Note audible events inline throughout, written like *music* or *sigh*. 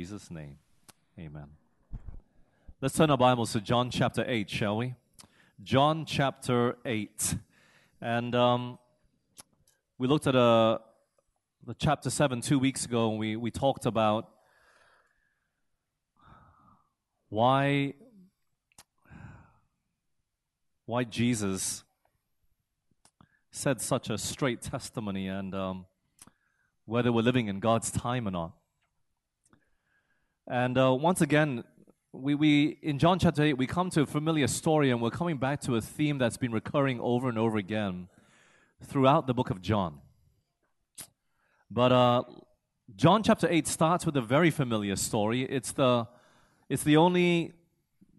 Jesus' name, amen. Let's turn our Bibles to John chapter 8, shall we? John chapter 8. And um, we looked at uh, the chapter 7 two weeks ago, and we, we talked about why, why Jesus said such a straight testimony and um, whether we're living in God's time or not. And uh, once again, we, we in John chapter 8, we come to a familiar story, and we're coming back to a theme that's been recurring over and over again throughout the book of John. But uh, John chapter 8 starts with a very familiar story. It's the, it's the only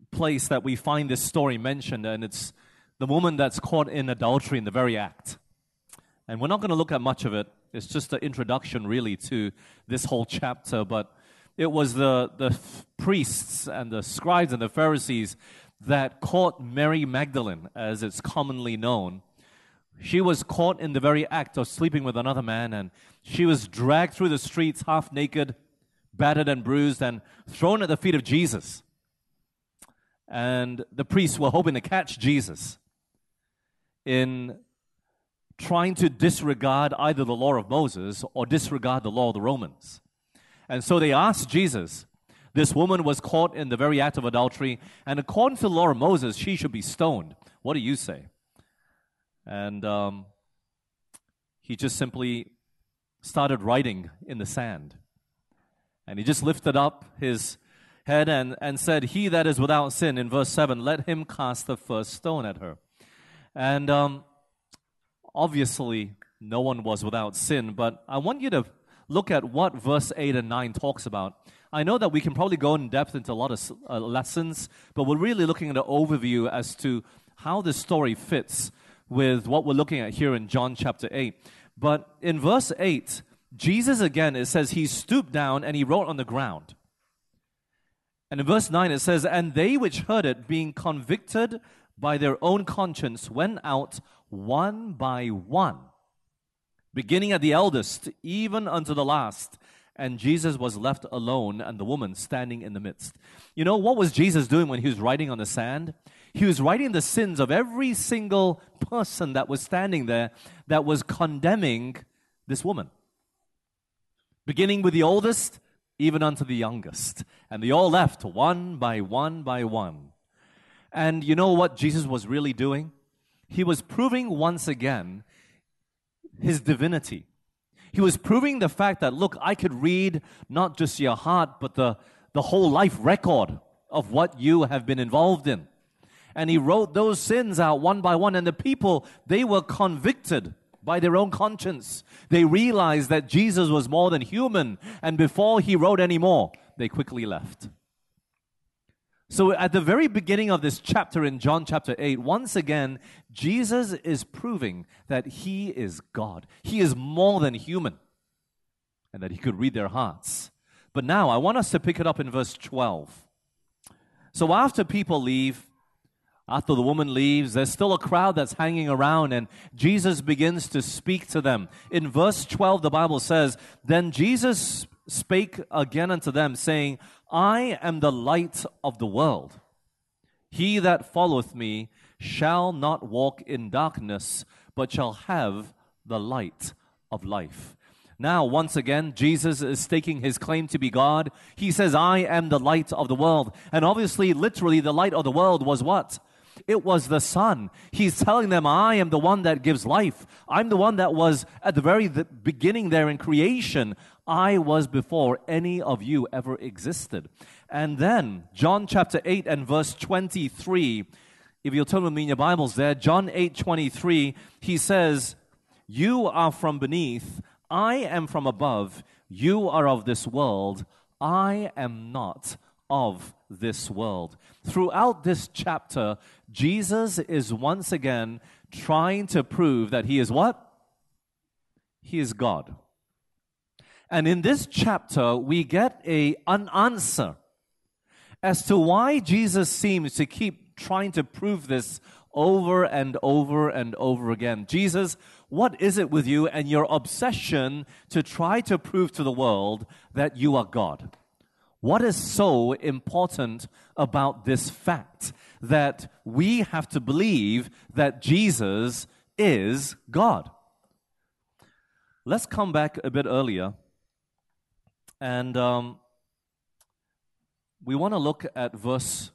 place that we find this story mentioned, and it's the woman that's caught in adultery in the very act. And we're not going to look at much of it. It's just an introduction, really, to this whole chapter. But it was the, the priests and the scribes and the Pharisees that caught Mary Magdalene, as it's commonly known. She was caught in the very act of sleeping with another man, and she was dragged through the streets half naked, battered and bruised, and thrown at the feet of Jesus. And the priests were hoping to catch Jesus in trying to disregard either the law of Moses or disregard the law of the Romans. And so they asked Jesus, this woman was caught in the very act of adultery, and according to the law of Moses, she should be stoned. What do you say? And um, he just simply started writing in the sand. And he just lifted up his head and, and said, He that is without sin, in verse 7, let him cast the first stone at her. And um, obviously, no one was without sin, but I want you to look at what verse 8 and 9 talks about. I know that we can probably go in depth into a lot of uh, lessons, but we're really looking at an overview as to how this story fits with what we're looking at here in John chapter 8. But in verse 8, Jesus again, it says, He stooped down and he wrote on the ground. And in verse 9, it says, And they which heard it, being convicted by their own conscience, went out one by one beginning at the eldest, even unto the last. And Jesus was left alone, and the woman standing in the midst. You know, what was Jesus doing when he was writing on the sand? He was writing the sins of every single person that was standing there that was condemning this woman. Beginning with the oldest, even unto the youngest. And they all left one by one by one. And you know what Jesus was really doing? He was proving once again his divinity. He was proving the fact that, look, I could read not just your heart, but the, the whole life record of what you have been involved in. And he wrote those sins out one by one, and the people, they were convicted by their own conscience. They realized that Jesus was more than human, and before he wrote any more, they quickly left. So, at the very beginning of this chapter in John chapter 8, once again, Jesus is proving that he is God. He is more than human and that he could read their hearts. But now, I want us to pick it up in verse 12. So, after people leave, after the woman leaves, there's still a crowd that's hanging around, and Jesus begins to speak to them. In verse 12, the Bible says, Then Jesus spake again unto them, saying, I am the light of the world. He that followeth me shall not walk in darkness, but shall have the light of life. Now, once again, Jesus is staking his claim to be God. He says, I am the light of the world. And obviously, literally, the light of the world was what? It was the sun. He's telling them, I am the one that gives life. I'm the one that was at the very beginning there in creation. I was before any of you ever existed. And then, John chapter 8 and verse 23, if you'll turn with me in your Bibles there, John 8 23, he says, You are from beneath, I am from above, you are of this world, I am not of this world. Throughout this chapter, Jesus is once again trying to prove that he is what? He is God. And in this chapter, we get a, an answer as to why Jesus seems to keep trying to prove this over and over and over again. Jesus, what is it with you and your obsession to try to prove to the world that you are God? What is so important about this fact that we have to believe that Jesus is God? Let's come back a bit earlier and um, we want to look at verse,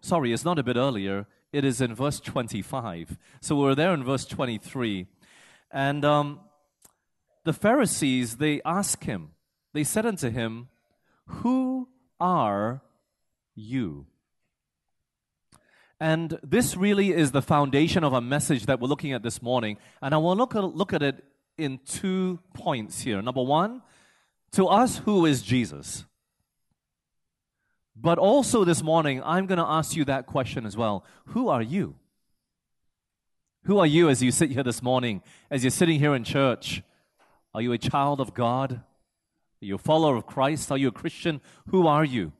sorry, it's not a bit earlier, it is in verse 25. So we're there in verse 23. And um, the Pharisees, they ask him, they said unto him, Who are you? And this really is the foundation of a message that we're looking at this morning. And I will look at, look at it in two points here. Number one, to us, who is Jesus? But also this morning, I'm going to ask you that question as well. Who are you? Who are you as you sit here this morning, as you're sitting here in church? Are you a child of God? Are you a follower of Christ? Are you a Christian? Who are you?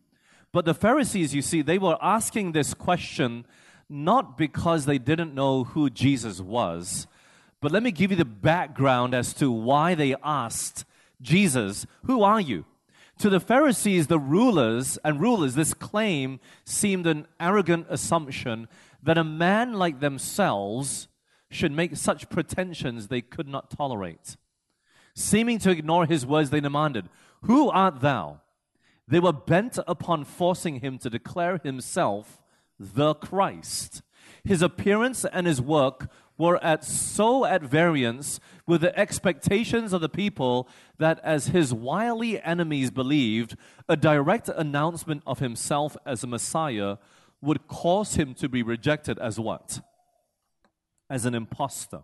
But the Pharisees, you see, they were asking this question not because they didn't know who Jesus was, but let me give you the background as to why they asked Jesus, Who are you? To the Pharisees, the rulers and rulers, this claim seemed an arrogant assumption that a man like themselves should make such pretensions they could not tolerate. Seeming to ignore his words, they demanded, Who art thou? They were bent upon forcing him to declare himself the Christ. His appearance and his work were at so at variance with the expectations of the people that as his wily enemies believed, a direct announcement of himself as a Messiah would cause him to be rejected as what? As an impostor.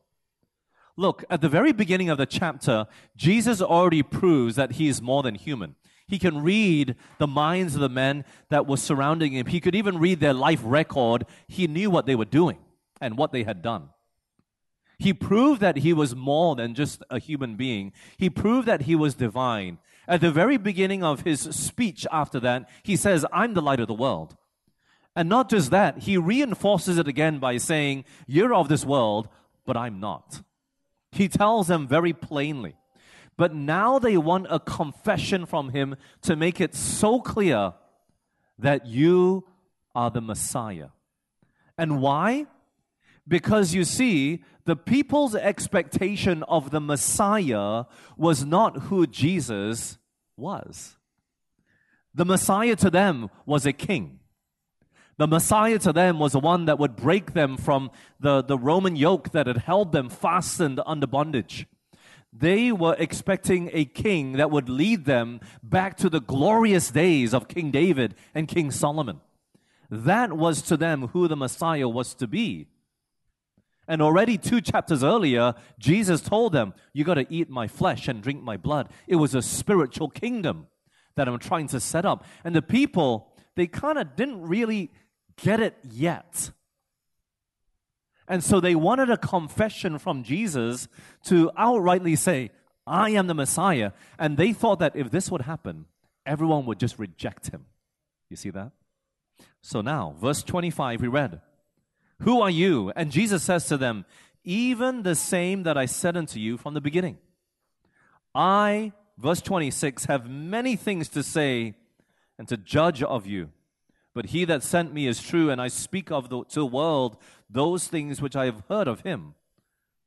Look, at the very beginning of the chapter, Jesus already proves that he is more than human. He can read the minds of the men that were surrounding him. He could even read their life record. He knew what they were doing and what they had done. He proved that he was more than just a human being. He proved that he was divine. At the very beginning of his speech after that, he says, I'm the light of the world. And not just that, he reinforces it again by saying, You're of this world, but I'm not. He tells them very plainly. But now they want a confession from him to make it so clear that you are the Messiah. And why? Because you see, the people's expectation of the Messiah was not who Jesus was. The Messiah to them was a king. The Messiah to them was the one that would break them from the, the Roman yoke that had held them fastened under bondage. They were expecting a king that would lead them back to the glorious days of King David and King Solomon. That was to them who the Messiah was to be. And already two chapters earlier, Jesus told them, You got to eat my flesh and drink my blood. It was a spiritual kingdom that I'm trying to set up. And the people, they kind of didn't really get it yet. And so they wanted a confession from Jesus to outrightly say, I am the Messiah. And they thought that if this would happen, everyone would just reject him. You see that? So now, verse 25, we read. Who are you? And Jesus says to them, Even the same that I said unto you from the beginning. I, verse 26, have many things to say and to judge of you. But he that sent me is true, and I speak of the, to the world those things which I have heard of him.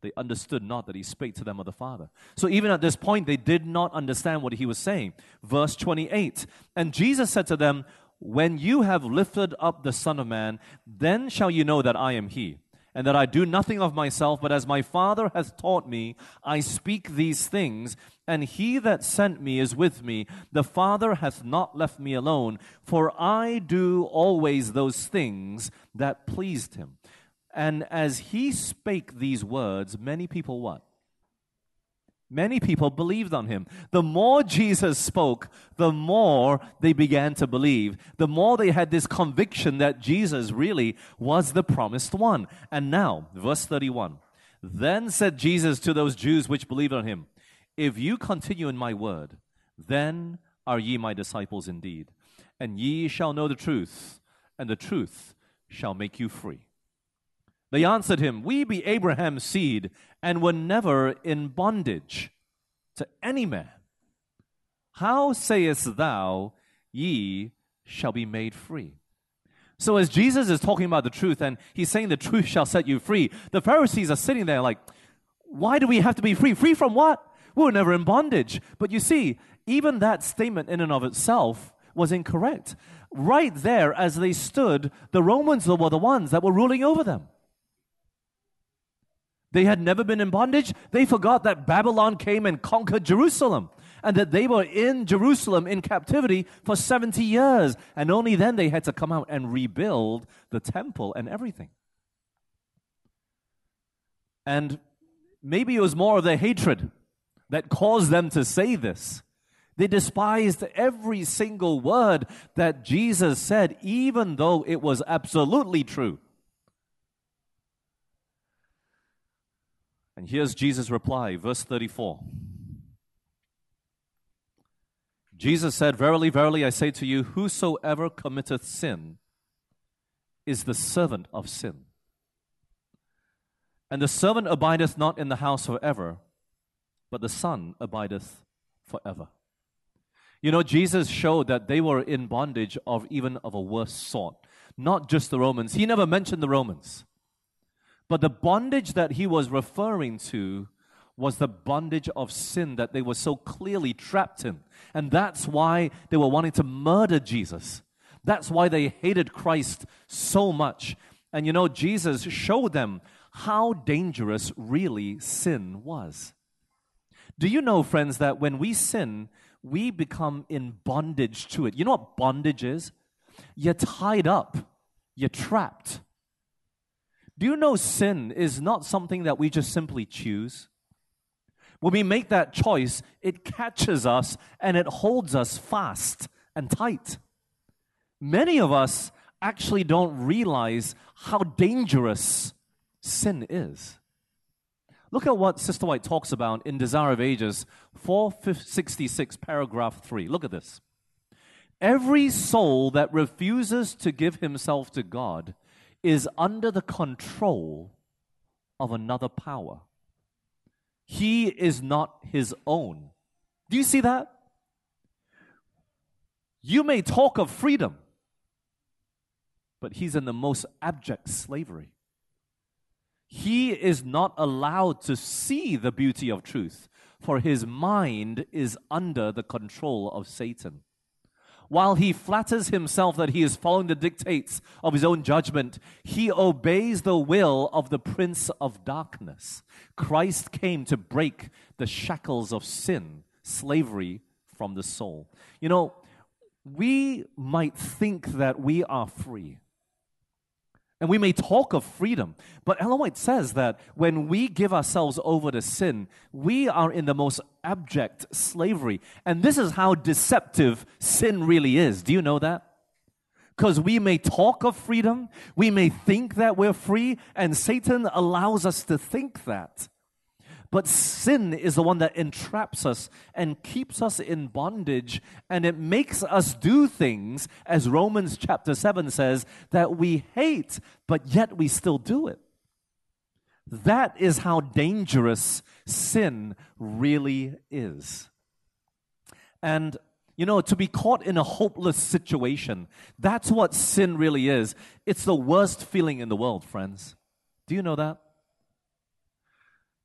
They understood not that he spake to them of the Father. So even at this point, they did not understand what he was saying. Verse 28 And Jesus said to them, when you have lifted up the Son of Man, then shall you know that I am He, and that I do nothing of myself, but as my Father has taught me, I speak these things, and He that sent me is with me. The Father hath not left me alone, for I do always those things that pleased Him. And as He spake these words, many people what? Many people believed on him. The more Jesus spoke, the more they began to believe. The more they had this conviction that Jesus really was the promised one. And now, verse 31 Then said Jesus to those Jews which believed on him, If you continue in my word, then are ye my disciples indeed. And ye shall know the truth, and the truth shall make you free. They answered him, We be Abraham's seed, and were never in bondage to any man. How sayest thou, ye shall be made free. So, as Jesus is talking about the truth and he's saying the truth shall set you free, the Pharisees are sitting there like, why do we have to be free? Free from what? We were never in bondage. But you see, even that statement in and of itself was incorrect. Right there, as they stood, the Romans were the ones that were ruling over them. They had never been in bondage. They forgot that Babylon came and conquered Jerusalem and that they were in Jerusalem in captivity for 70 years. And only then they had to come out and rebuild the temple and everything. And maybe it was more of their hatred that caused them to say this. They despised every single word that Jesus said, even though it was absolutely true. And here's Jesus' reply, verse 34. Jesus said, Verily, verily, I say to you, whosoever committeth sin is the servant of sin. And the servant abideth not in the house forever, but the Son abideth forever. You know, Jesus showed that they were in bondage of even of a worse sort. Not just the Romans. He never mentioned the Romans. But the bondage that he was referring to was the bondage of sin that they were so clearly trapped in. And that's why they were wanting to murder Jesus. That's why they hated Christ so much. And you know, Jesus showed them how dangerous really sin was. Do you know, friends, that when we sin, we become in bondage to it? You know what bondage is? You're tied up, you're trapped. Do you know sin is not something that we just simply choose? When we make that choice, it catches us and it holds us fast and tight. Many of us actually don't realize how dangerous sin is. Look at what Sister White talks about in Desire of Ages 466, paragraph 3. Look at this. Every soul that refuses to give himself to God is under the control of another power. He is not his own. Do you see that? You may talk of freedom, but he's in the most abject slavery he is not allowed to see the beauty of truth, for his mind is under the control of Satan. While he flatters himself that he is following the dictates of his own judgment, he obeys the will of the prince of darkness. Christ came to break the shackles of sin, slavery from the soul. You know, we might think that we are free. And we may talk of freedom, but Ellen White says that when we give ourselves over to sin, we are in the most abject slavery. And this is how deceptive sin really is. Do you know that? Because we may talk of freedom, we may think that we're free, and Satan allows us to think that. But sin is the one that entraps us and keeps us in bondage, and it makes us do things, as Romans chapter 7 says, that we hate, but yet we still do it. That is how dangerous sin really is. And, you know, to be caught in a hopeless situation, that's what sin really is. It's the worst feeling in the world, friends. Do you know that?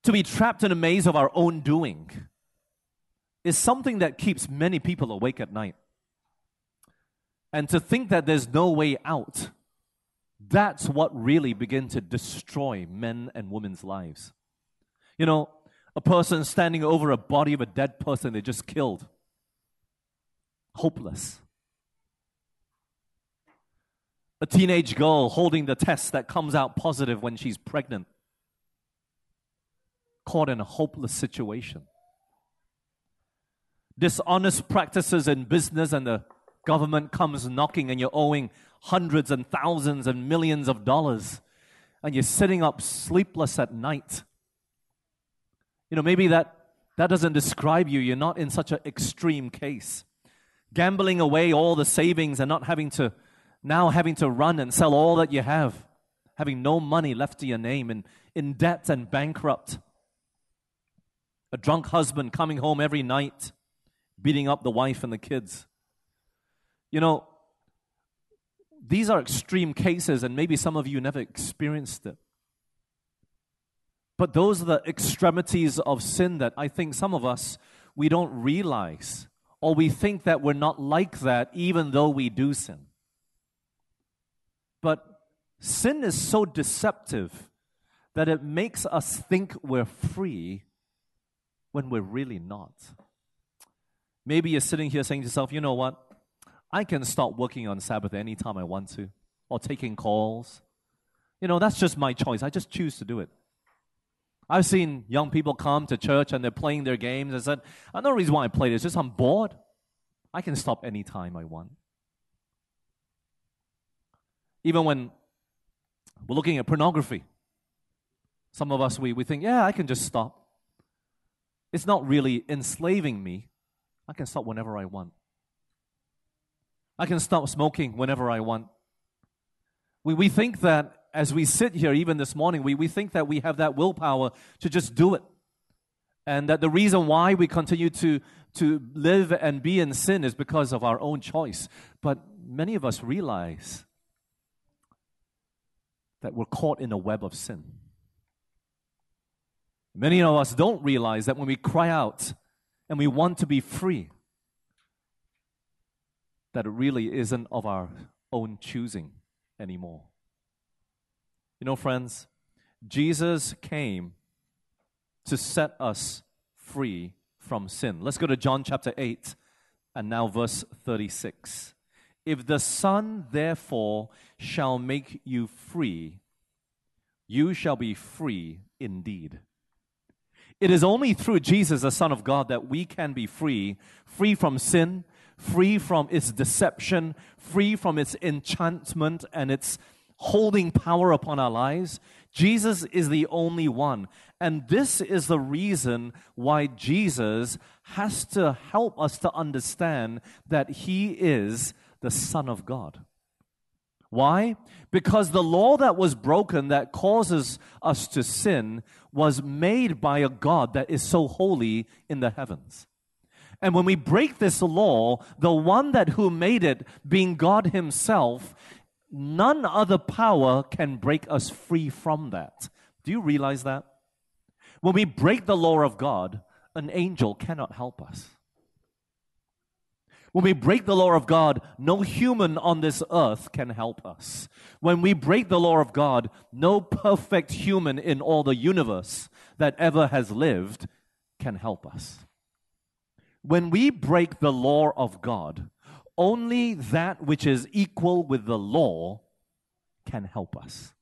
To be trapped in a maze of our own doing is something that keeps many people awake at night. And to think that there's no way out, that's what really begin to destroy men and women's lives. You know, a person standing over a body of a dead person they just killed. Hopeless. A teenage girl holding the test that comes out positive when she's pregnant caught in a hopeless situation. Dishonest practices in business and the government comes knocking and you're owing hundreds and thousands and millions of dollars and you're sitting up sleepless at night. You know, maybe that, that doesn't describe you. You're not in such an extreme case. Gambling away all the savings and not having to, now having to run and sell all that you have, having no money left to your name and in debt and bankrupt a drunk husband coming home every night, beating up the wife and the kids. You know, these are extreme cases, and maybe some of you never experienced it. But those are the extremities of sin that I think some of us we don't realize, or we think that we're not like that even though we do sin. But sin is so deceptive that it makes us think we're free when we're really not. Maybe you're sitting here saying to yourself, you know what? I can stop working on Sabbath anytime I want to, or taking calls. You know, that's just my choice. I just choose to do it. I've seen young people come to church and they're playing their games. I said, I know the reason why I play this, just I'm bored. I can stop anytime I want. Even when we're looking at pornography, some of us, we, we think, yeah, I can just stop. It's not really enslaving me. I can stop whenever I want. I can stop smoking whenever I want. We, we think that as we sit here, even this morning, we, we think that we have that willpower to just do it. And that the reason why we continue to, to live and be in sin is because of our own choice. But many of us realize that we're caught in a web of sin. Many of us don't realize that when we cry out and we want to be free, that it really isn't of our own choosing anymore. You know, friends, Jesus came to set us free from sin. Let's go to John chapter 8 and now verse 36. If the Son therefore shall make you free, you shall be free indeed. It is only through Jesus, the Son of God, that we can be free, free from sin, free from its deception, free from its enchantment and its holding power upon our lives. Jesus is the only one. And this is the reason why Jesus has to help us to understand that he is the Son of God. Why? Because the law that was broken that causes us to sin was made by a God that is so holy in the heavens. And when we break this law, the one that who made it, being God himself, none other power can break us free from that. Do you realize that? When we break the law of God, an angel cannot help us. When we break the law of God, no human on this earth can help us. When we break the law of God, no perfect human in all the universe that ever has lived can help us. When we break the law of God, only that which is equal with the law can help us.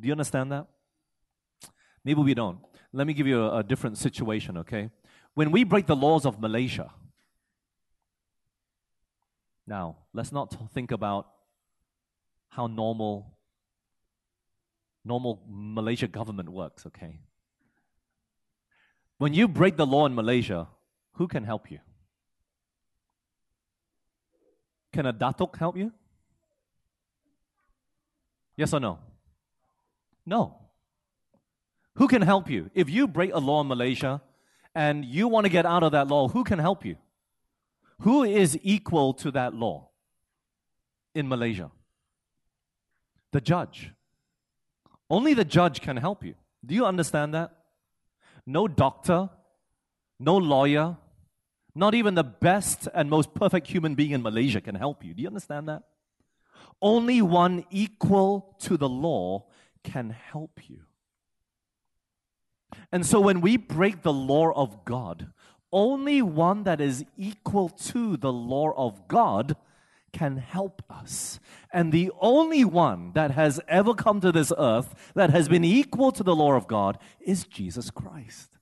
Do you understand that? Maybe we don't. Let me give you a, a different situation, okay? When we break the laws of Malaysia, now let's not think about how normal normal Malaysia government works, okay? When you break the law in Malaysia, who can help you? Can a datuk help you? Yes or no? No. Who can help you? If you break a law in Malaysia and you want to get out of that law, who can help you? Who is equal to that law in Malaysia? The judge. Only the judge can help you. Do you understand that? No doctor, no lawyer, not even the best and most perfect human being in Malaysia can help you. Do you understand that? Only one equal to the law can help you. And so when we break the law of God, only one that is equal to the law of God can help us. And the only one that has ever come to this earth that has been equal to the law of God is Jesus Christ.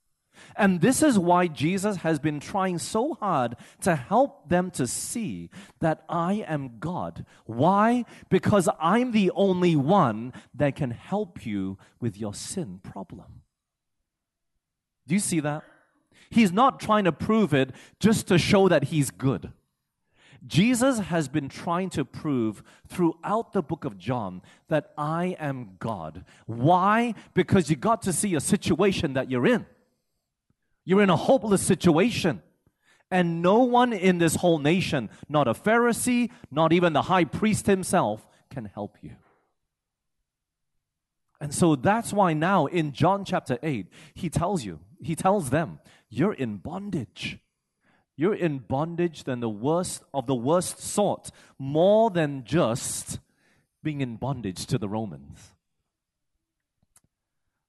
And this is why Jesus has been trying so hard to help them to see that I am God. Why? Because I'm the only one that can help you with your sin problem. Do you see that? He's not trying to prove it just to show that he's good. Jesus has been trying to prove throughout the book of John that I am God. Why? Because you got to see a situation that you're in. You're in a hopeless situation. And no one in this whole nation, not a Pharisee, not even the high priest himself, can help you. And so that's why now in John chapter 8, he tells you, he tells them, you're in bondage. You're in bondage than the worst of the worst sort, more than just being in bondage to the Romans.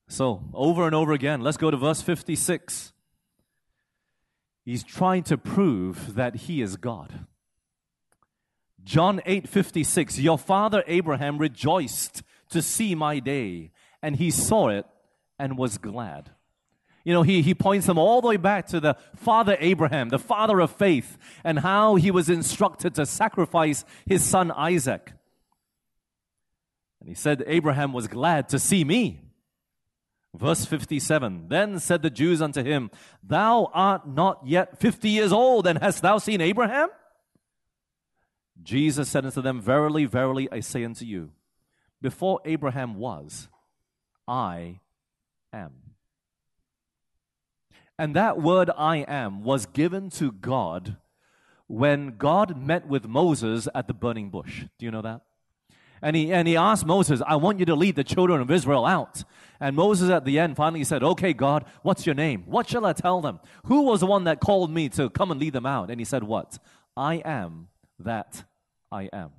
So, over and over again, let's go to verse 56. He's trying to prove that he is God. John 8:56 Your father Abraham rejoiced to see my day, and he saw it and was glad. You know, he, he points them all the way back to the father Abraham, the father of faith, and how he was instructed to sacrifice his son Isaac. And he said, Abraham was glad to see me. Verse 57 Then said the Jews unto him, Thou art not yet fifty years old, and hast thou seen Abraham? Jesus said unto them, Verily, verily, I say unto you, before Abraham was, I am. And that word I am was given to God when God met with Moses at the burning bush. Do you know that? And he, and he asked Moses, I want you to lead the children of Israel out. And Moses at the end finally said, Okay, God, what's your name? What shall I tell them? Who was the one that called me to come and lead them out? And he said, What? I am that I am.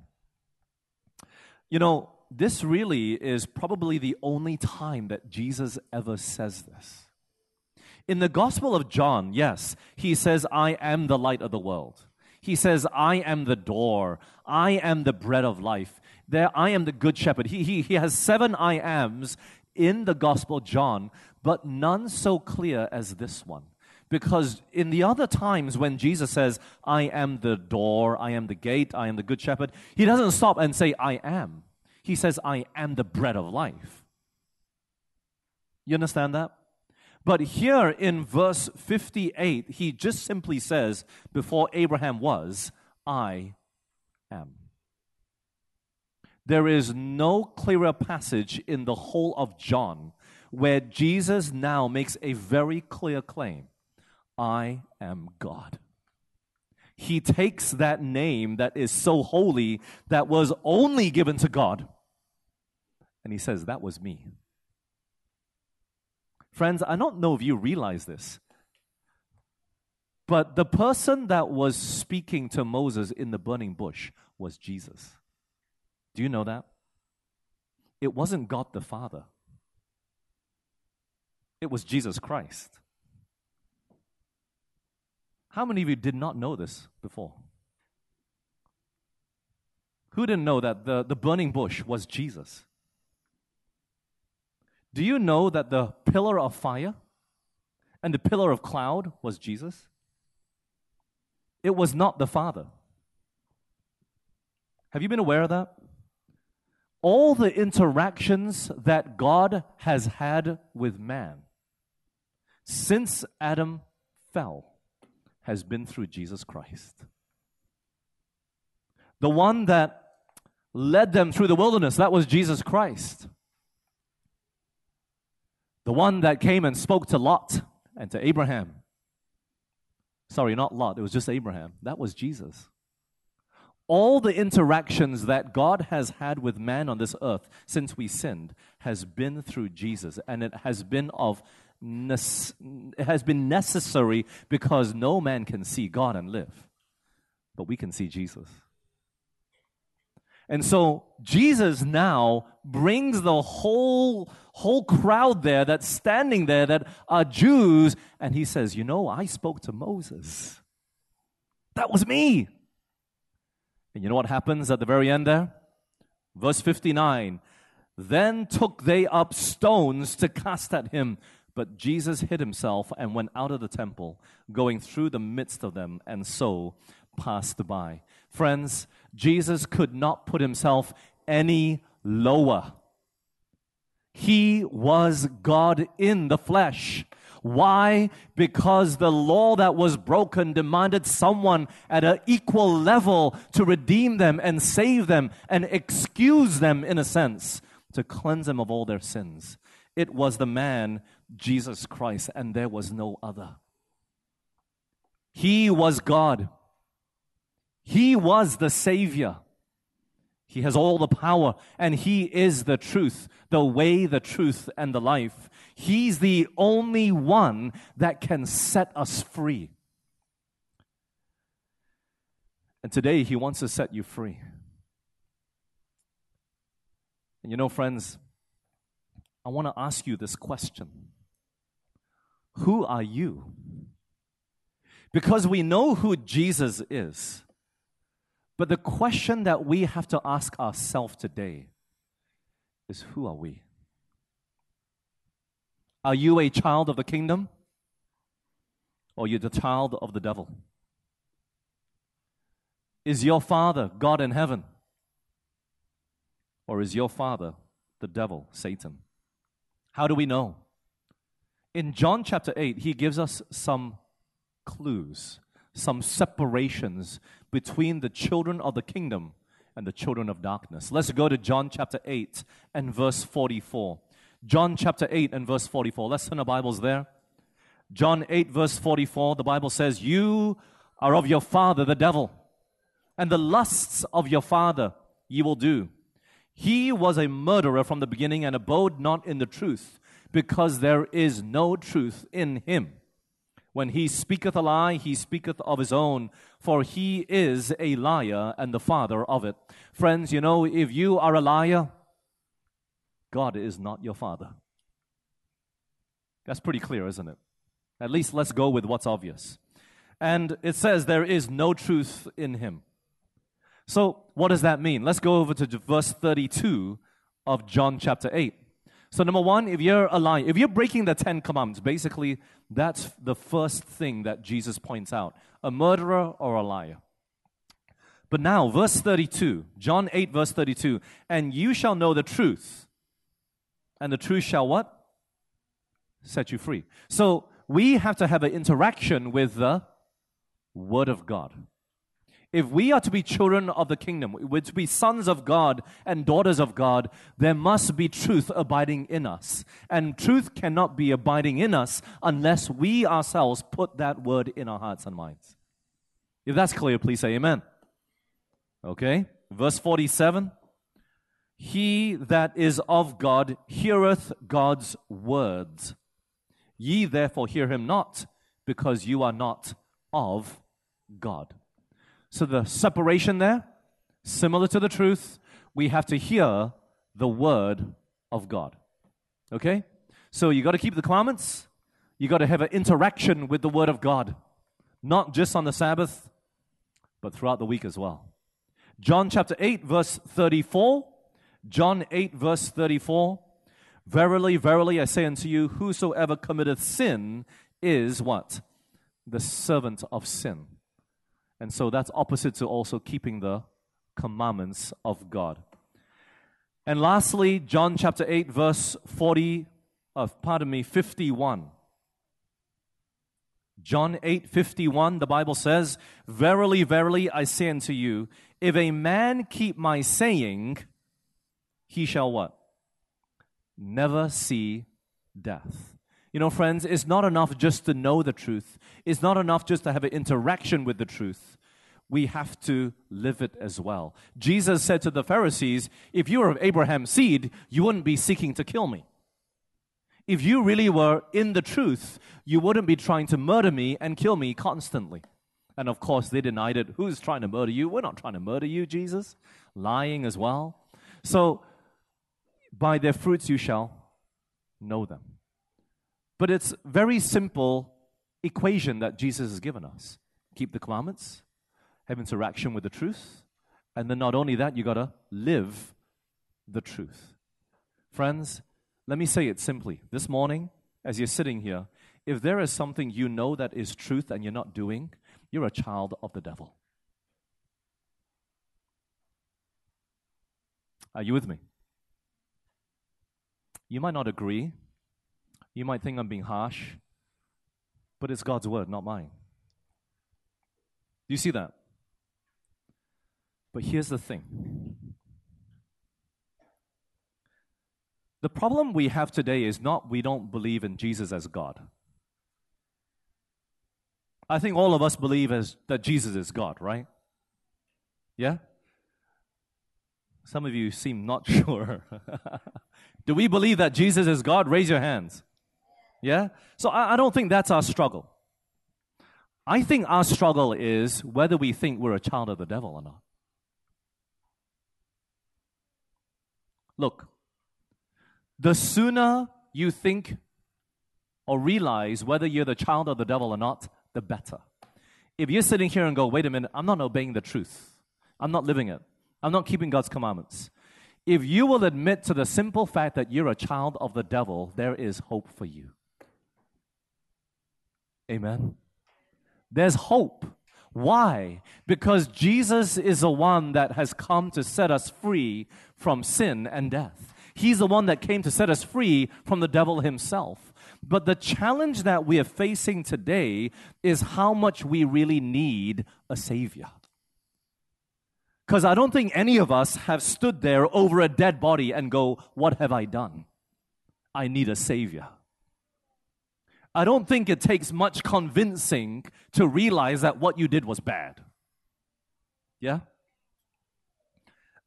You know, this really is probably the only time that Jesus ever says this. In the Gospel of John, yes, he says, I am the light of the world. He says, I am the door. I am the bread of life. There, I am the good shepherd. He, he, he has seven I ams in the Gospel John, but none so clear as this one. Because in the other times when Jesus says, I am the door, I am the gate, I am the good shepherd, he doesn't stop and say, I am. He says, I am the bread of life. You understand that? But here in verse 58, he just simply says, Before Abraham was, I am. There is no clearer passage in the whole of John where Jesus now makes a very clear claim I am God. He takes that name that is so holy, that was only given to God, and he says, That was me. Friends, I don't know if you realize this, but the person that was speaking to Moses in the burning bush was Jesus. Do you know that? It wasn't God the Father, it was Jesus Christ. How many of you did not know this before? Who didn't know that the, the burning bush was Jesus? Do you know that the pillar of fire and the pillar of cloud was Jesus? It was not the Father. Have you been aware of that? All the interactions that God has had with man since Adam fell has been through Jesus Christ. The one that led them through the wilderness, that was Jesus Christ. The one that came and spoke to Lot and to Abraham. Sorry, not Lot, it was just Abraham. That was Jesus. All the interactions that God has had with man on this earth since we sinned has been through Jesus, and it has been of has been necessary because no man can see God and live, but we can see Jesus. And so Jesus now brings the whole whole crowd there that's standing there that are Jews and he says, "You know, I spoke to Moses. That was me." And you know what happens at the very end there? Verse 59. Then took they up stones to cast at him, but Jesus hid himself and went out of the temple, going through the midst of them, and so passed by. Friends, Jesus could not put himself any lower. He was God in the flesh. Why? Because the law that was broken demanded someone at an equal level to redeem them and save them and excuse them, in a sense, to cleanse them of all their sins. It was the man, Jesus Christ, and there was no other. He was God. He was the Savior. He has all the power, and He is the truth, the way, the truth, and the life. He's the only one that can set us free. And today, He wants to set you free. And you know, friends, I want to ask you this question Who are you? Because we know who Jesus is. But the question that we have to ask ourselves today is who are we? Are you a child of the kingdom? Or are you the child of the devil? Is your father God in heaven? Or is your father the devil, Satan? How do we know? In John chapter 8, he gives us some clues, some separations between the children of the kingdom and the children of darkness. Let's go to John chapter 8 and verse 44. John chapter 8 and verse 44. Let's turn our Bibles there. John 8, verse 44, the Bible says, You are of your father, the devil, and the lusts of your father ye will do. He was a murderer from the beginning and abode not in the truth, because there is no truth in him. When he speaketh a lie, he speaketh of his own, for he is a liar and the father of it. Friends, you know, if you are a liar, God is not your father. That's pretty clear, isn't it? At least let's go with what's obvious. And it says there is no truth in him. So, what does that mean? Let's go over to verse 32 of John chapter 8. So, number one, if you're a liar, if you're breaking the Ten Commandments, basically that's the first thing that Jesus points out a murderer or a liar. But now, verse 32, John 8, verse 32, and you shall know the truth, and the truth shall what? Set you free. So, we have to have an interaction with the Word of God. If we are to be children of the kingdom, we're to be sons of God and daughters of God, there must be truth abiding in us. And truth cannot be abiding in us unless we ourselves put that word in our hearts and minds. If that's clear, please say amen. Okay? Verse 47 He that is of God heareth God's words. Ye therefore hear him not, because you are not of God. So the separation there, similar to the truth, we have to hear the word of God. Okay? So you got to keep the commandments. You got to have an interaction with the word of God, not just on the Sabbath, but throughout the week as well. John chapter 8, verse 34. John 8, verse 34. Verily, verily, I say unto you, whosoever committeth sin is what? The servant of sin. And so that's opposite to also keeping the commandments of God. And lastly, John chapter 8, verse 40, uh, pardon me, 51. John 8, 51, the Bible says, Verily, verily, I say unto you, if a man keep my saying, he shall what? Never see death. You know, friends, it's not enough just to know the truth. It's not enough just to have an interaction with the truth. We have to live it as well. Jesus said to the Pharisees, If you were of Abraham's seed, you wouldn't be seeking to kill me. If you really were in the truth, you wouldn't be trying to murder me and kill me constantly. And of course, they denied it. Who's trying to murder you? We're not trying to murder you, Jesus. Lying as well. So, by their fruits you shall know them. But it's very simple equation that Jesus has given us. Keep the commandments, have interaction with the truth, and then not only that, you got to live the truth. Friends, let me say it simply. This morning, as you're sitting here, if there is something you know that is truth and you're not doing, you're a child of the devil. Are you with me? You might not agree, you might think I'm being harsh, but it's God's word, not mine. Do you see that? But here's the thing the problem we have today is not we don't believe in Jesus as God. I think all of us believe as, that Jesus is God, right? Yeah? Some of you seem not *laughs* sure. Do we believe that Jesus is God? Raise your hands. Yeah? So I, I don't think that's our struggle. I think our struggle is whether we think we're a child of the devil or not. Look, the sooner you think or realize whether you're the child of the devil or not, the better. If you're sitting here and go, wait a minute, I'm not obeying the truth, I'm not living it, I'm not keeping God's commandments. If you will admit to the simple fact that you're a child of the devil, there is hope for you. Amen. There's hope. Why? Because Jesus is the one that has come to set us free from sin and death. He's the one that came to set us free from the devil himself. But the challenge that we are facing today is how much we really need a Savior. Because I don't think any of us have stood there over a dead body and go, What have I done? I need a Savior. I don't think it takes much convincing to realize that what you did was bad. Yeah?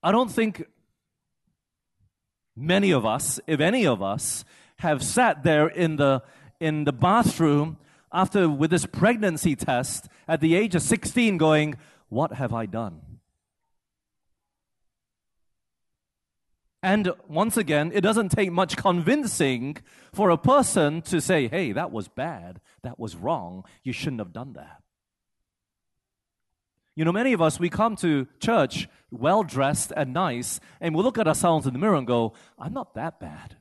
I don't think many of us, if any of us, have sat there in the, in the bathroom after with this pregnancy test at the age of 16 going, What have I done? And once again, it doesn't take much convincing for a person to say, hey, that was bad, that was wrong, you shouldn't have done that. You know, many of us, we come to church well dressed and nice, and we look at ourselves in the mirror and go, I'm not that bad.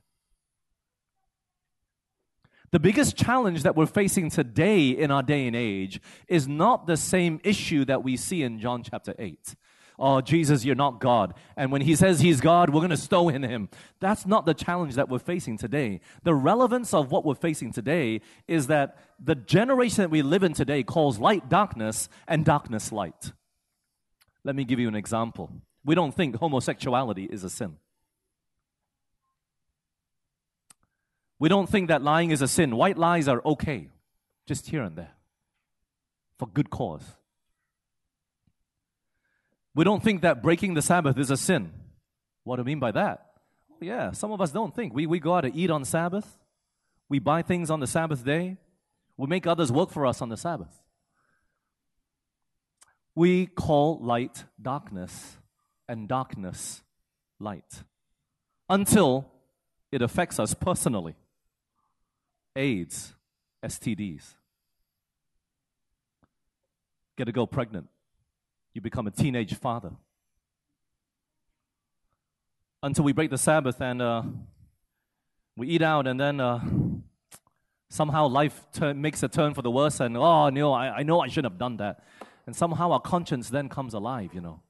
The biggest challenge that we're facing today in our day and age is not the same issue that we see in John chapter 8 oh, Jesus, you're not God. And when he says he's God, we're going to stone him. That's not the challenge that we're facing today. The relevance of what we're facing today is that the generation that we live in today calls light darkness and darkness light. Let me give you an example. We don't think homosexuality is a sin. We don't think that lying is a sin. White lies are okay, just here and there, for good cause. We don't think that breaking the Sabbath is a sin. What do I mean by that? Oh, yeah, some of us don't think. We, we go out to eat on Sabbath. We buy things on the Sabbath day. We make others work for us on the Sabbath. We call light darkness and darkness light until it affects us personally. AIDS, STDs. Get a girl pregnant you become a teenage father. Until we break the Sabbath and uh, we eat out, and then uh, somehow life makes a turn for the worse, and oh, no, I, I know I shouldn't have done that. And somehow our conscience then comes alive, you know.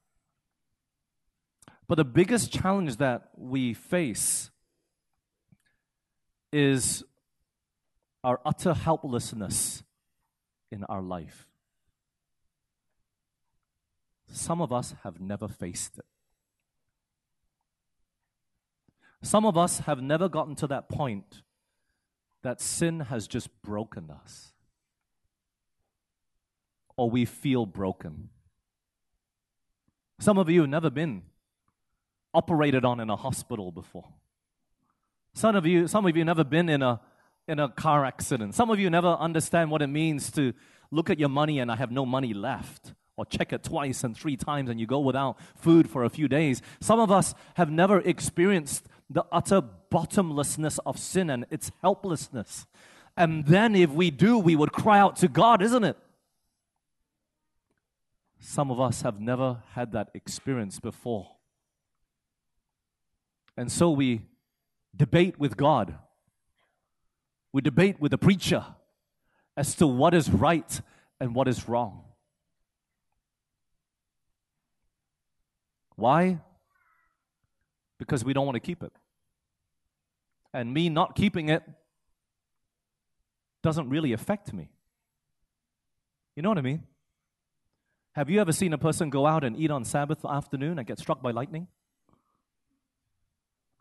But the biggest challenge that we face is our utter helplessness in our life. Some of us have never faced it. Some of us have never gotten to that point that sin has just broken us. Or we feel broken. Some of you have never been operated on in a hospital before. Some of you, some of you never been in a in a car accident. Some of you never understand what it means to look at your money and I have no money left or check it twice and three times and you go without food for a few days. Some of us have never experienced the utter bottomlessness of sin and its helplessness. And then, if we do, we would cry out to God, isn't it? Some of us have never had that experience before. And so we debate with God. We debate with the preacher as to what is right and what is wrong. Why? Because we don't want to keep it. And me not keeping it doesn't really affect me. You know what I mean? Have you ever seen a person go out and eat on Sabbath afternoon and get struck by lightning?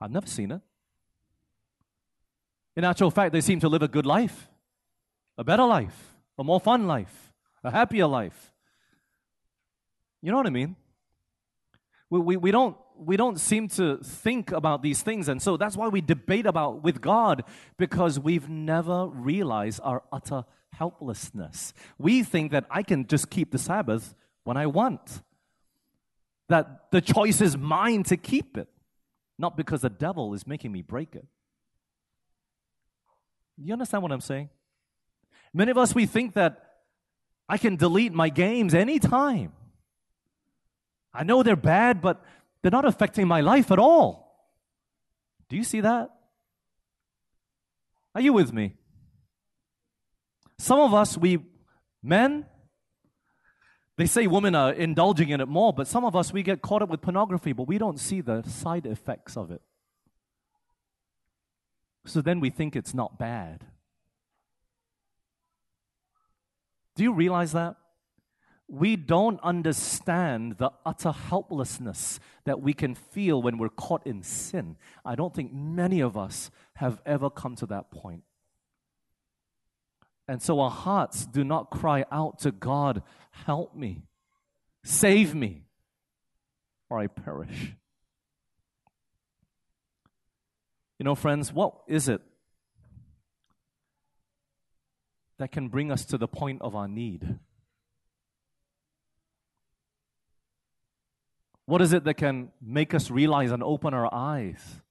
I've never seen it. In actual fact, they seem to live a good life, a better life, a more fun life. a happier life. You know what I mean? We, we, we, don't, we don't seem to think about these things. And so that's why we debate about with God because we've never realized our utter helplessness. We think that I can just keep the Sabbath when I want, that the choice is mine to keep it, not because the devil is making me break it. You understand what I'm saying? Many of us, we think that I can delete my games anytime. I know they're bad, but they're not affecting my life at all. Do you see that? Are you with me? Some of us, we men, they say women are indulging in it more, but some of us, we get caught up with pornography, but we don't see the side effects of it. So then we think it's not bad. Do you realize that? We don't understand the utter helplessness that we can feel when we're caught in sin. I don't think many of us have ever come to that point. And so our hearts do not cry out to God, Help me, save me, or I perish. You know, friends, what is it that can bring us to the point of our need? What is it that can make us realize and open our eyes?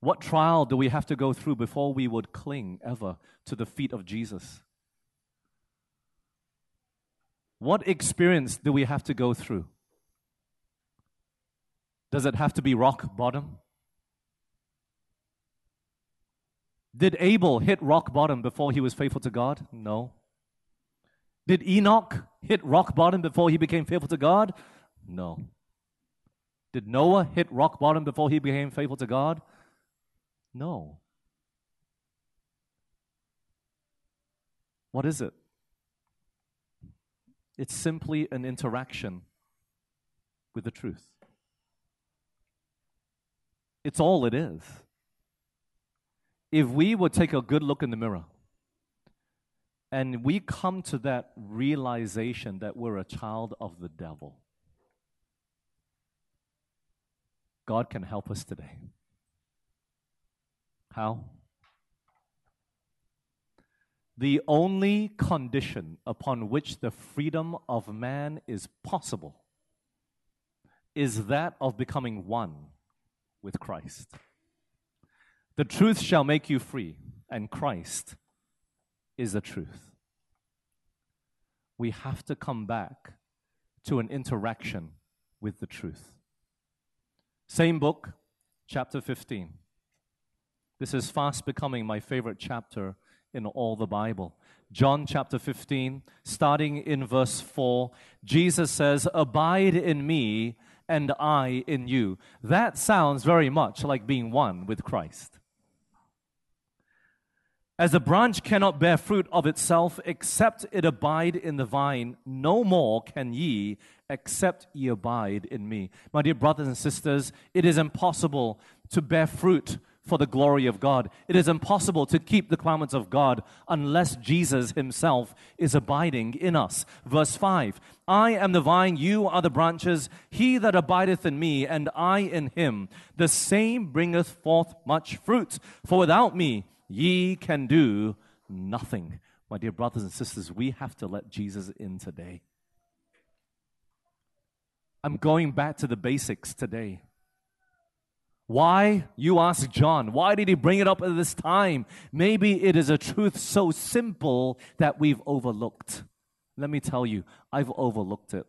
What trial do we have to go through before we would cling ever to the feet of Jesus? What experience do we have to go through? Does it have to be rock bottom? Did Abel hit rock bottom before he was faithful to God? No. Did Enoch hit rock bottom before he became faithful to God? No. Did Noah hit rock bottom before he became faithful to God? No. What is it? It's simply an interaction with the truth. It's all it is if we would take a good look in the mirror and we come to that realization that we're a child of the devil, God can help us today. How? The only condition upon which the freedom of man is possible is that of becoming one with Christ. The truth shall make you free, and Christ is the truth. We have to come back to an interaction with the truth. Same book, chapter 15. This is fast becoming my favorite chapter in all the Bible. John chapter 15, starting in verse 4, Jesus says, Abide in me and I in you. That sounds very much like being one with Christ. As a branch cannot bear fruit of itself except it abide in the vine, no more can ye except ye abide in me. My dear brothers and sisters, it is impossible to bear fruit for the glory of God. It is impossible to keep the commandments of God unless Jesus himself is abiding in us. Verse 5 I am the vine, you are the branches. He that abideth in me, and I in him, the same bringeth forth much fruit. For without me, ye can do nothing. My dear brothers and sisters, we have to let Jesus in today. I'm going back to the basics today. Why? You ask John. Why did he bring it up at this time? Maybe it is a truth so simple that we've overlooked. Let me tell you, I've overlooked it.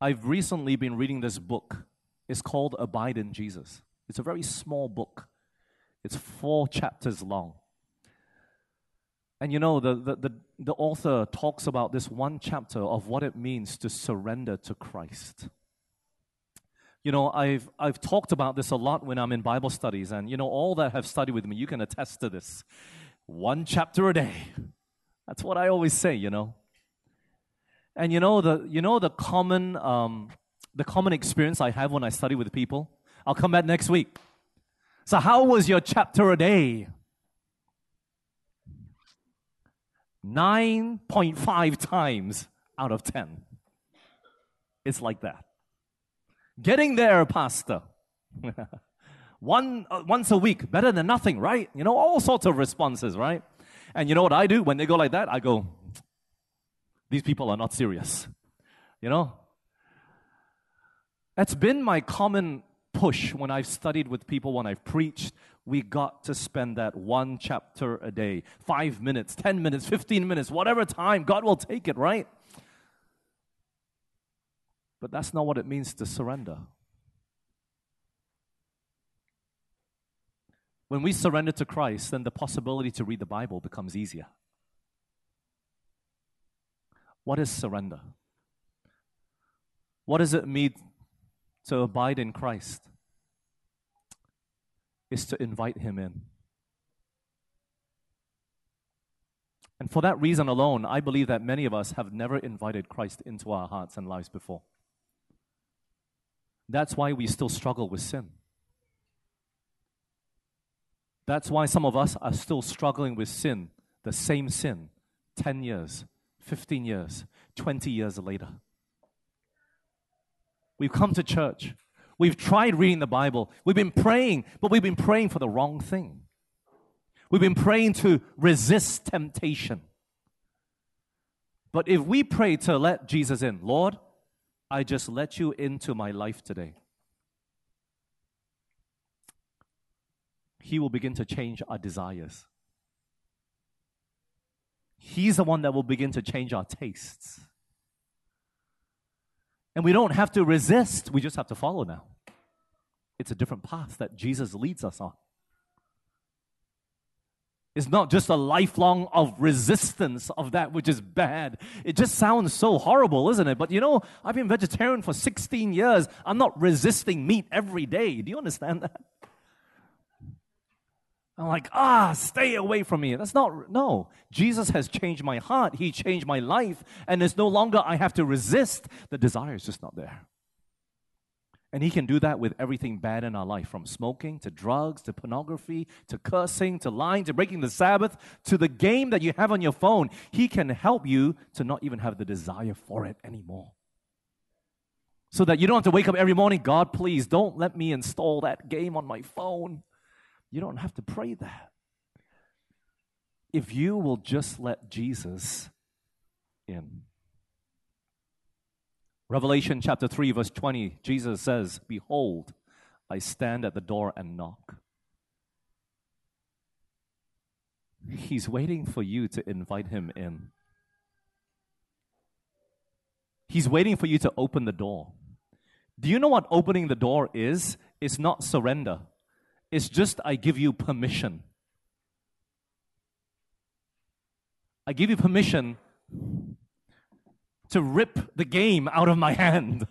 I've recently been reading this book. It's called Abide in Jesus. It's a very small book. It's four chapters long. And you know, the, the, the, the, author talks about this one chapter of what it means to surrender to Christ. You know, I've, I've talked about this a lot when I'm in Bible studies, and you know, all that have studied with me, you can attest to this. One chapter a day. That's what I always say, you know. And you know the you know the common um, the common experience I have when I study with people. I'll come back next week. So, how was your chapter a day? 9.5 times out of 10. It's like that. Getting there, Pastor. *laughs* One, uh, once a week, better than nothing, right? You know, all sorts of responses, right? And you know what I do when they go like that? I go, these people are not serious. You know? That's been my common push when I've studied with people, when I've preached. We got to spend that one chapter a day, five minutes, 10 minutes, 15 minutes, whatever time. God will take it, right? But that's not what it means to surrender. When we surrender to Christ, then the possibility to read the Bible becomes easier. What is surrender? What does it mean to abide in Christ? Is to invite Him in. And for that reason alone, I believe that many of us have never invited Christ into our hearts and lives before. That's why we still struggle with sin. That's why some of us are still struggling with sin, the same sin, 10 years, 15 years, 20 years later. We've come to church. We've tried reading the Bible. We've been praying, but we've been praying for the wrong thing. We've been praying to resist temptation. But if we pray to let Jesus in, Lord, I just let you into my life today. He will begin to change our desires. He's the one that will begin to change our tastes. And we don't have to resist, we just have to follow now. It's a different path that Jesus leads us on. It's not just a lifelong of resistance of that which is bad. It just sounds so horrible, isn't it? But you know, I've been vegetarian for 16 years. I'm not resisting meat every day. Do you understand that? I'm like, ah, stay away from me. That's not, no. Jesus has changed my heart. He changed my life. And it's no longer I have to resist. The desire is just not there. And He can do that with everything bad in our life from smoking to drugs to pornography to cursing to lying to breaking the Sabbath to the game that you have on your phone. He can help you to not even have the desire for it anymore. So that you don't have to wake up every morning, God, please don't let me install that game on my phone. You don't have to pray that. If you will just let Jesus in. Revelation chapter 3, verse 20, Jesus says, Behold, I stand at the door and knock. He's waiting for you to invite him in. He's waiting for you to open the door. Do you know what opening the door is? It's not surrender, it's just I give you permission. I give you permission to rip the game out of my hand.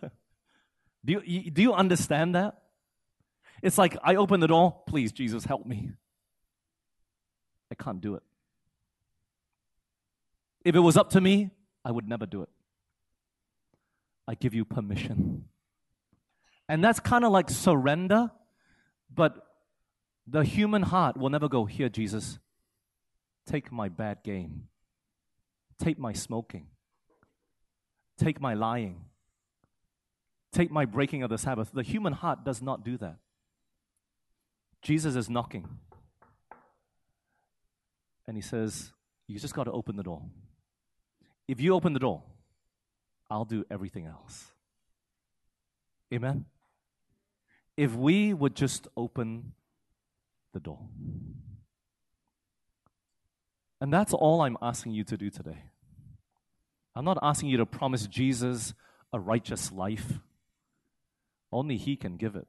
*laughs* do, you, do you understand that? It's like I open the door, please, Jesus, help me. I can't do it. If it was up to me, I would never do it. I give you permission. And that's kind of like surrender, but the human heart will never go, Here, Jesus, take my bad game, take my smoking, take my lying, take my breaking of the Sabbath. The human heart does not do that. Jesus is knocking. And he says, You just got to open the door. If you open the door, I'll do everything else. Amen? If we would just open the door. And that's all I'm asking you to do today. I'm not asking you to promise Jesus a righteous life. Only He can give it.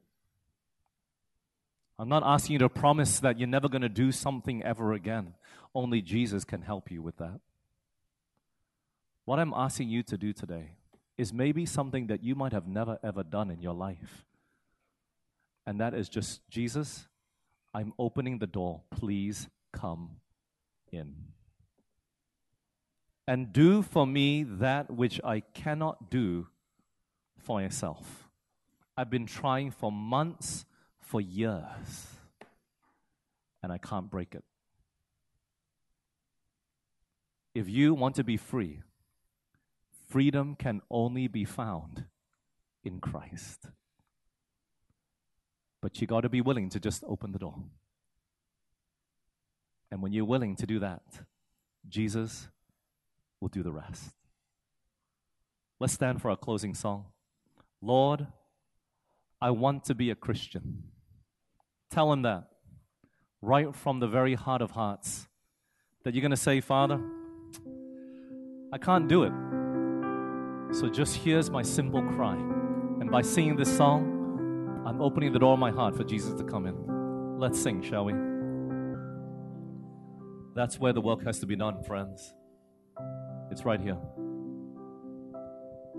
I'm not asking you to promise that you're never going to do something ever again. Only Jesus can help you with that. What I'm asking you to do today is maybe something that you might have never ever done in your life. And that is just, Jesus, I'm opening the door. Please come in. And do for me that which I cannot do for myself. I've been trying for months, for years, and I can't break it. If you want to be free, freedom can only be found in Christ. But you got to be willing to just open the door. And when you're willing to do that, Jesus will do the rest. Let's stand for our closing song. Lord, I want to be a Christian. Tell him that right from the very heart of hearts. That you're going to say, Father, I can't do it. So just here's my simple cry. And by singing this song, I'm opening the door of my heart for Jesus to come in. Let's sing, shall we? That's where the work has to be done, friends. It's right here.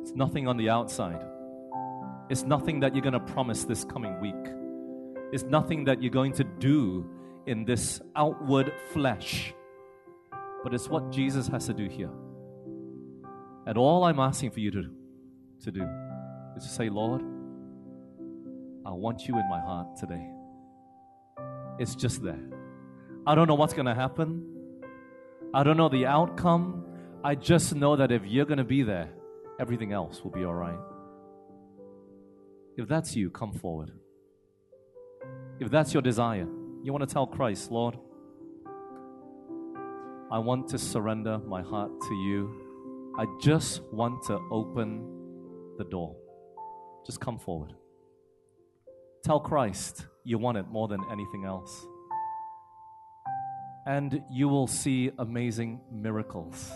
It's nothing on the outside. It's nothing that you're going to promise this coming week. It's nothing that you're going to do in this outward flesh. But it's what Jesus has to do here. And all I'm asking for you to, to do is to say, Lord, I want you in my heart today. It's just there. I don't know what's going to happen. I don't know the outcome. I just know that if you're going to be there, everything else will be all right. If that's you, come forward. If that's your desire, you want to tell Christ, Lord, I want to surrender my heart to you. I just want to open the door. Just come forward. Tell Christ you want it more than anything else. And you will see amazing miracles.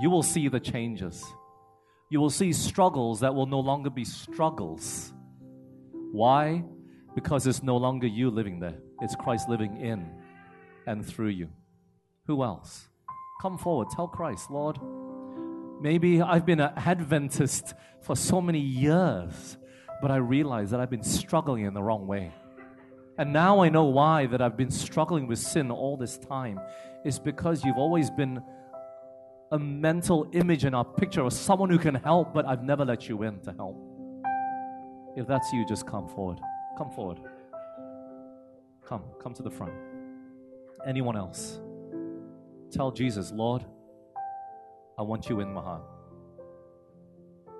You will see the changes. You will see struggles that will no longer be struggles. Why? Because it's no longer you living there, it's Christ living in and through you. Who else? Come forward, tell Christ, Lord, maybe I've been an Adventist for so many years, but I realize that I've been struggling in the wrong way. And now I know why that I've been struggling with sin all this time. Is because you've always been a mental image and a picture of someone who can help, but I've never let you in to help. If that's you, just come forward. Come forward. Come, come to the front. Anyone else? Tell Jesus, Lord, I want you in my heart.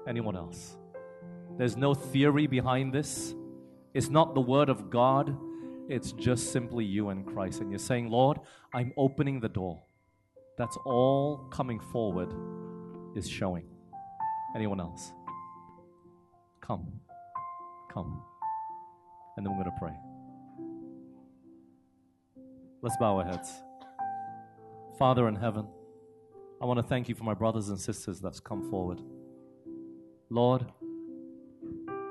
Anyone else? There's no theory behind this. It's not the word of God. It's just simply you and Christ. And you're saying, Lord, I'm opening the door. That's all coming forward is showing. Anyone else? Come. Come and then we're going to pray. Let's bow our heads. Father in heaven, I want to thank you for my brothers and sisters that's come forward. Lord,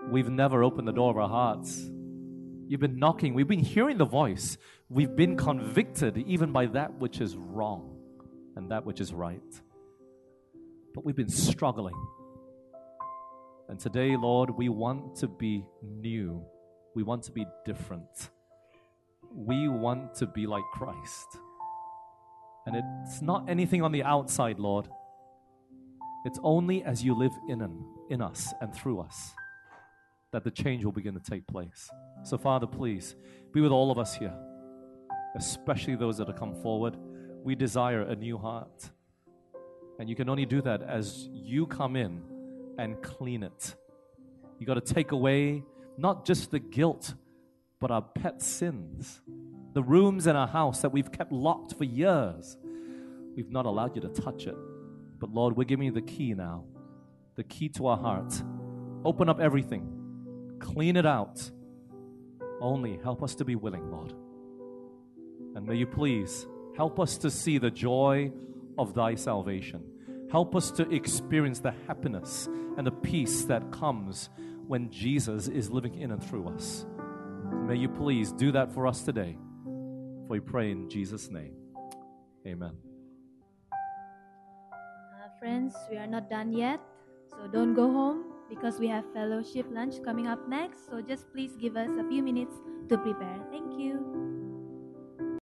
we've never opened the door of our hearts. You've been knocking, we've been hearing the voice, we've been convicted even by that which is wrong and that which is right. But we've been struggling. And today, Lord, we want to be new. We want to be different. We want to be like Christ. And it's not anything on the outside, Lord. It's only as you live in, in us and through us that the change will begin to take place. So, Father, please be with all of us here, especially those that have come forward. We desire a new heart. And you can only do that as you come in and clean it. You got to take away not just the guilt, but our pet sins. The rooms in our house that we've kept locked for years. We've not allowed you to touch it. But Lord, we're giving you the key now the key to our heart. Open up everything, clean it out. Only help us to be willing, Lord. And may you please help us to see the joy of thy salvation. Help us to experience the happiness and the peace that comes when Jesus is living in and through us. May you please do that for us today. For we pray in Jesus' name. Amen. Uh, friends, we are not done yet, so don't go home because we have fellowship lunch coming up next. So just please give us a few minutes to prepare. Thank you.